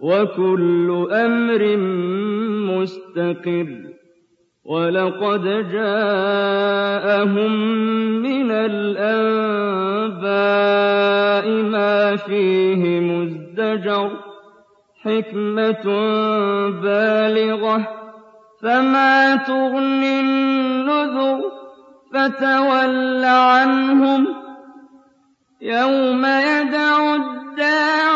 وكل أمر مستقر ولقد جاءهم من الأنباء ما فيه مزدجر حكمة بالغة فما تغني النذر فتول عنهم يوم يدعو الداع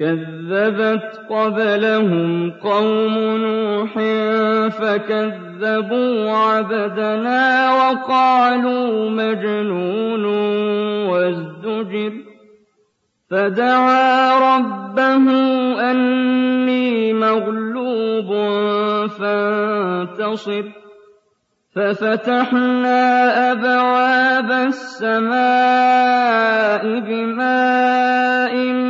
كذبت قبلهم قوم نوح فكذبوا عبدنا وقالوا مجنون وازدجر فدعا ربه أني مغلوب فانتصر ففتحنا أبواب السماء بماء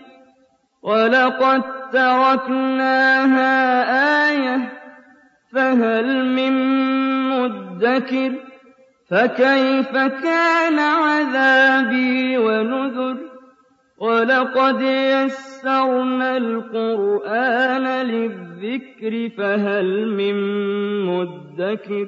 وَلَقَد تَّرَكْنَاهَا آيَةً فَهَلْ مِن مُّدَّكِرٍ فَكَيْفَ كَانَ عَذَابِي وَنُذُرِ وَلَقَدْ يَسَّرْنَا الْقُرْآنَ لِلذِّكْرِ فَهَلْ مِن مُّدَّكِرٍ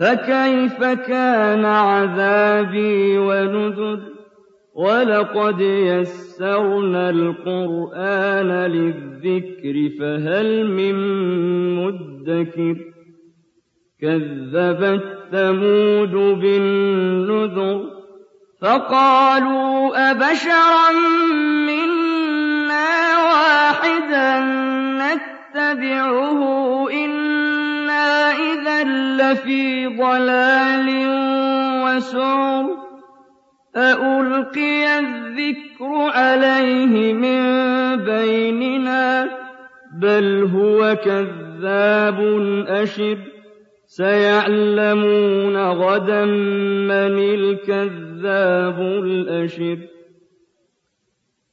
فَكَيْفَ كَانَ عَذَابِي وَنُذُرِ؟ وَلَقَدْ يَسَّرْنَا الْقُرْآنَ لِلذِّكْرِ فَهَلْ مِن مُّدَّكِرٍ؟ كَذَّبَتْ ثَمُودُ بِالنُّذُرِ فَقَالُوا أَبَشَرًا مِّنَّا وَاحِدًا نَّتَّبِعُهُ لَّفِي ضَلَالٍ وَسُعُرٍ أَأُلْقِيَ الذِّكْرُ عَلَيْهِ مِن بَيْنِنَا بَلْ هُوَ كَذَّابٌ أَشِرٌ سَيَعْلَمُونَ غَدًا مَّنِ الْكَذَّابُ الْأَشِرُ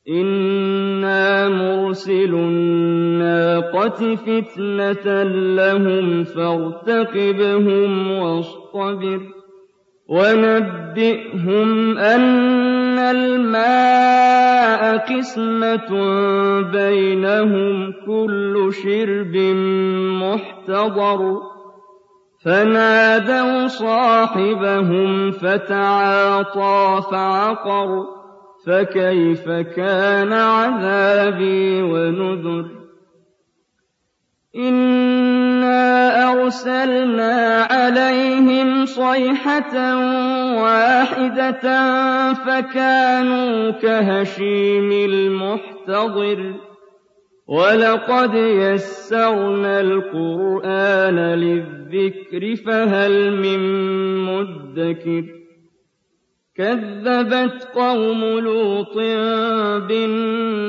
إِنَّا مُرْسِلُو النَّاقَةِ فِتْنَةً لَّهُمْ فَارْتَقِبْهُمْ وَاصْطَبِرْ وَنَبِّئْهُمْ أَنَّ الْمَاءَ قِسْمَةٌ بَيْنَهُمْ كُلُّ شِرْبٍ مُّحْتَضَرٌ فَنَادَوْا صَاحِبَهُمْ فَتَعَاطَىٰ فَعَقَرَ فَكَيْفَ كَانَ عَذَابِي وَنُذُرِ إِنَّا أَرْسَلْنَا عَلَيْهِمْ صَيْحَةً وَاحِدَةً فَكَانُوا كَهَشِيمِ الْمُحْتَظِرِ وَلَقَدْ يَسَّرْنَا الْقُرْآنَ لِلذِّكْرِ فَهَلْ مِن مُّدَّكِرٍ كَذَّبَتْ قَوْمُ لُوطٍ بِالنُّذُرِ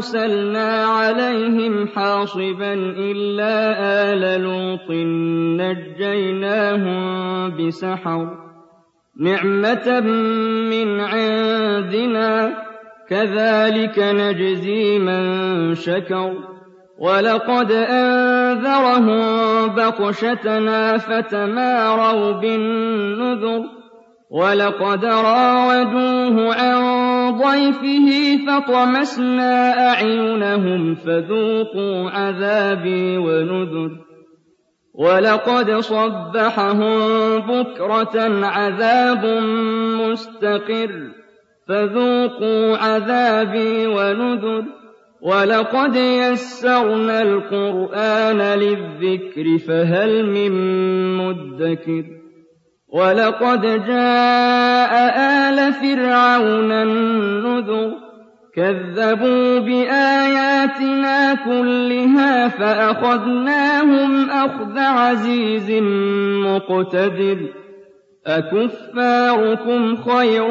أَرْسَلْنَا عَلَيْهِمْ حَاصِبًا إِلَّا آلَ لُوطٍ نَّجَّيْنَاهُم بِسَحَرٍ. نِّعْمَةً مِّنْ عِندِنَا ۚ كَذَٰلِكَ نَجْزِي مَن شَكَرَ. وَلَقَدْ أَنذَرَهُم بَطْشَتَنَا فَتَمَارَوْا بِالنُّذُرِ. وَلَقَدْ رَاوَدُوهُ عَن ضَيْفِهِ فَطَمَسْنَا أَعْيُنَهُمْ فَذُوقُوا عَذَابِي وَنُذُرِ. وَلَقَدْ صَبَّحَهُم بُكْرَةً عَذَابٌ مُّسْتَقِرٌّ فَذُوقُوا عَذَابِي وَنُذُرِ. وَلَقَدْ يَسَّرْنَا الْقُرْآنَ لِلذِّكْرِ فَهَلْ مِن مُّدَّكِرٍ؟ وَلَقَدْ جَاءَ آلَ فِرْعَوْنَ النُّذُرُ كَذَّبُوا بِآيَاتِنَا كُلِّهَا فَأَخَذْنَاهُمْ أَخْذَ عَزِيزٍ مُّقْتَدِرٍ أَكُفَّارُكُمْ خَيْرٌ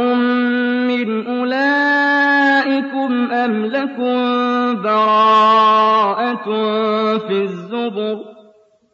مِّنْ أُولَٰئِكُمْ أَمْ لَكُم بَرَاءَةٌ فِي الزُّبُرِ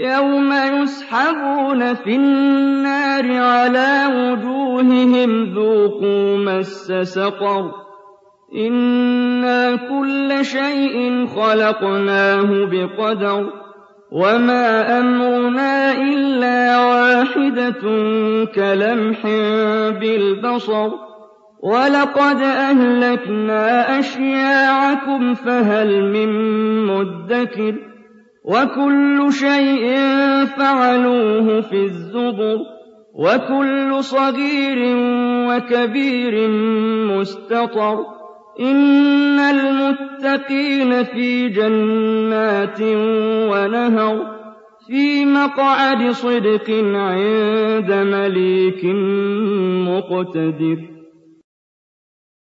يَوْمَ يُسْحَبُونَ فِي النَّارِ عَلَىٰ وُجُوهِهِمْ ذُوقُوا مَسَّ سَقَرَ إِنَّا كُلَّ شَيْءٍ خَلَقْنَاهُ بِقَدَرٍ وَمَا أَمْرُنَا إِلَّا وَاحِدَةٌ كَلَمْحٍ بِالْبَصَرِ وَلَقَدْ أَهْلَكْنَا أَشْيَاعَكُمْ فَهَلْ مِن مُّدَّكِرٍ وَكُلُّ شَيْءٍ فَعَلُوهُ فِي الزُّبُرِ وَكُلُّ صَغِيرٍ وَكَبِيرٍ مُّسْتَطَرٌ. إِنَّ الْمُتَّقِينَ فِي جَنَّاتٍ وَنَهَرٍ فِي مَقْعَدِ صِدْقٍ عِندَ مَلِيكٍ مُّقْتَدِرٍ.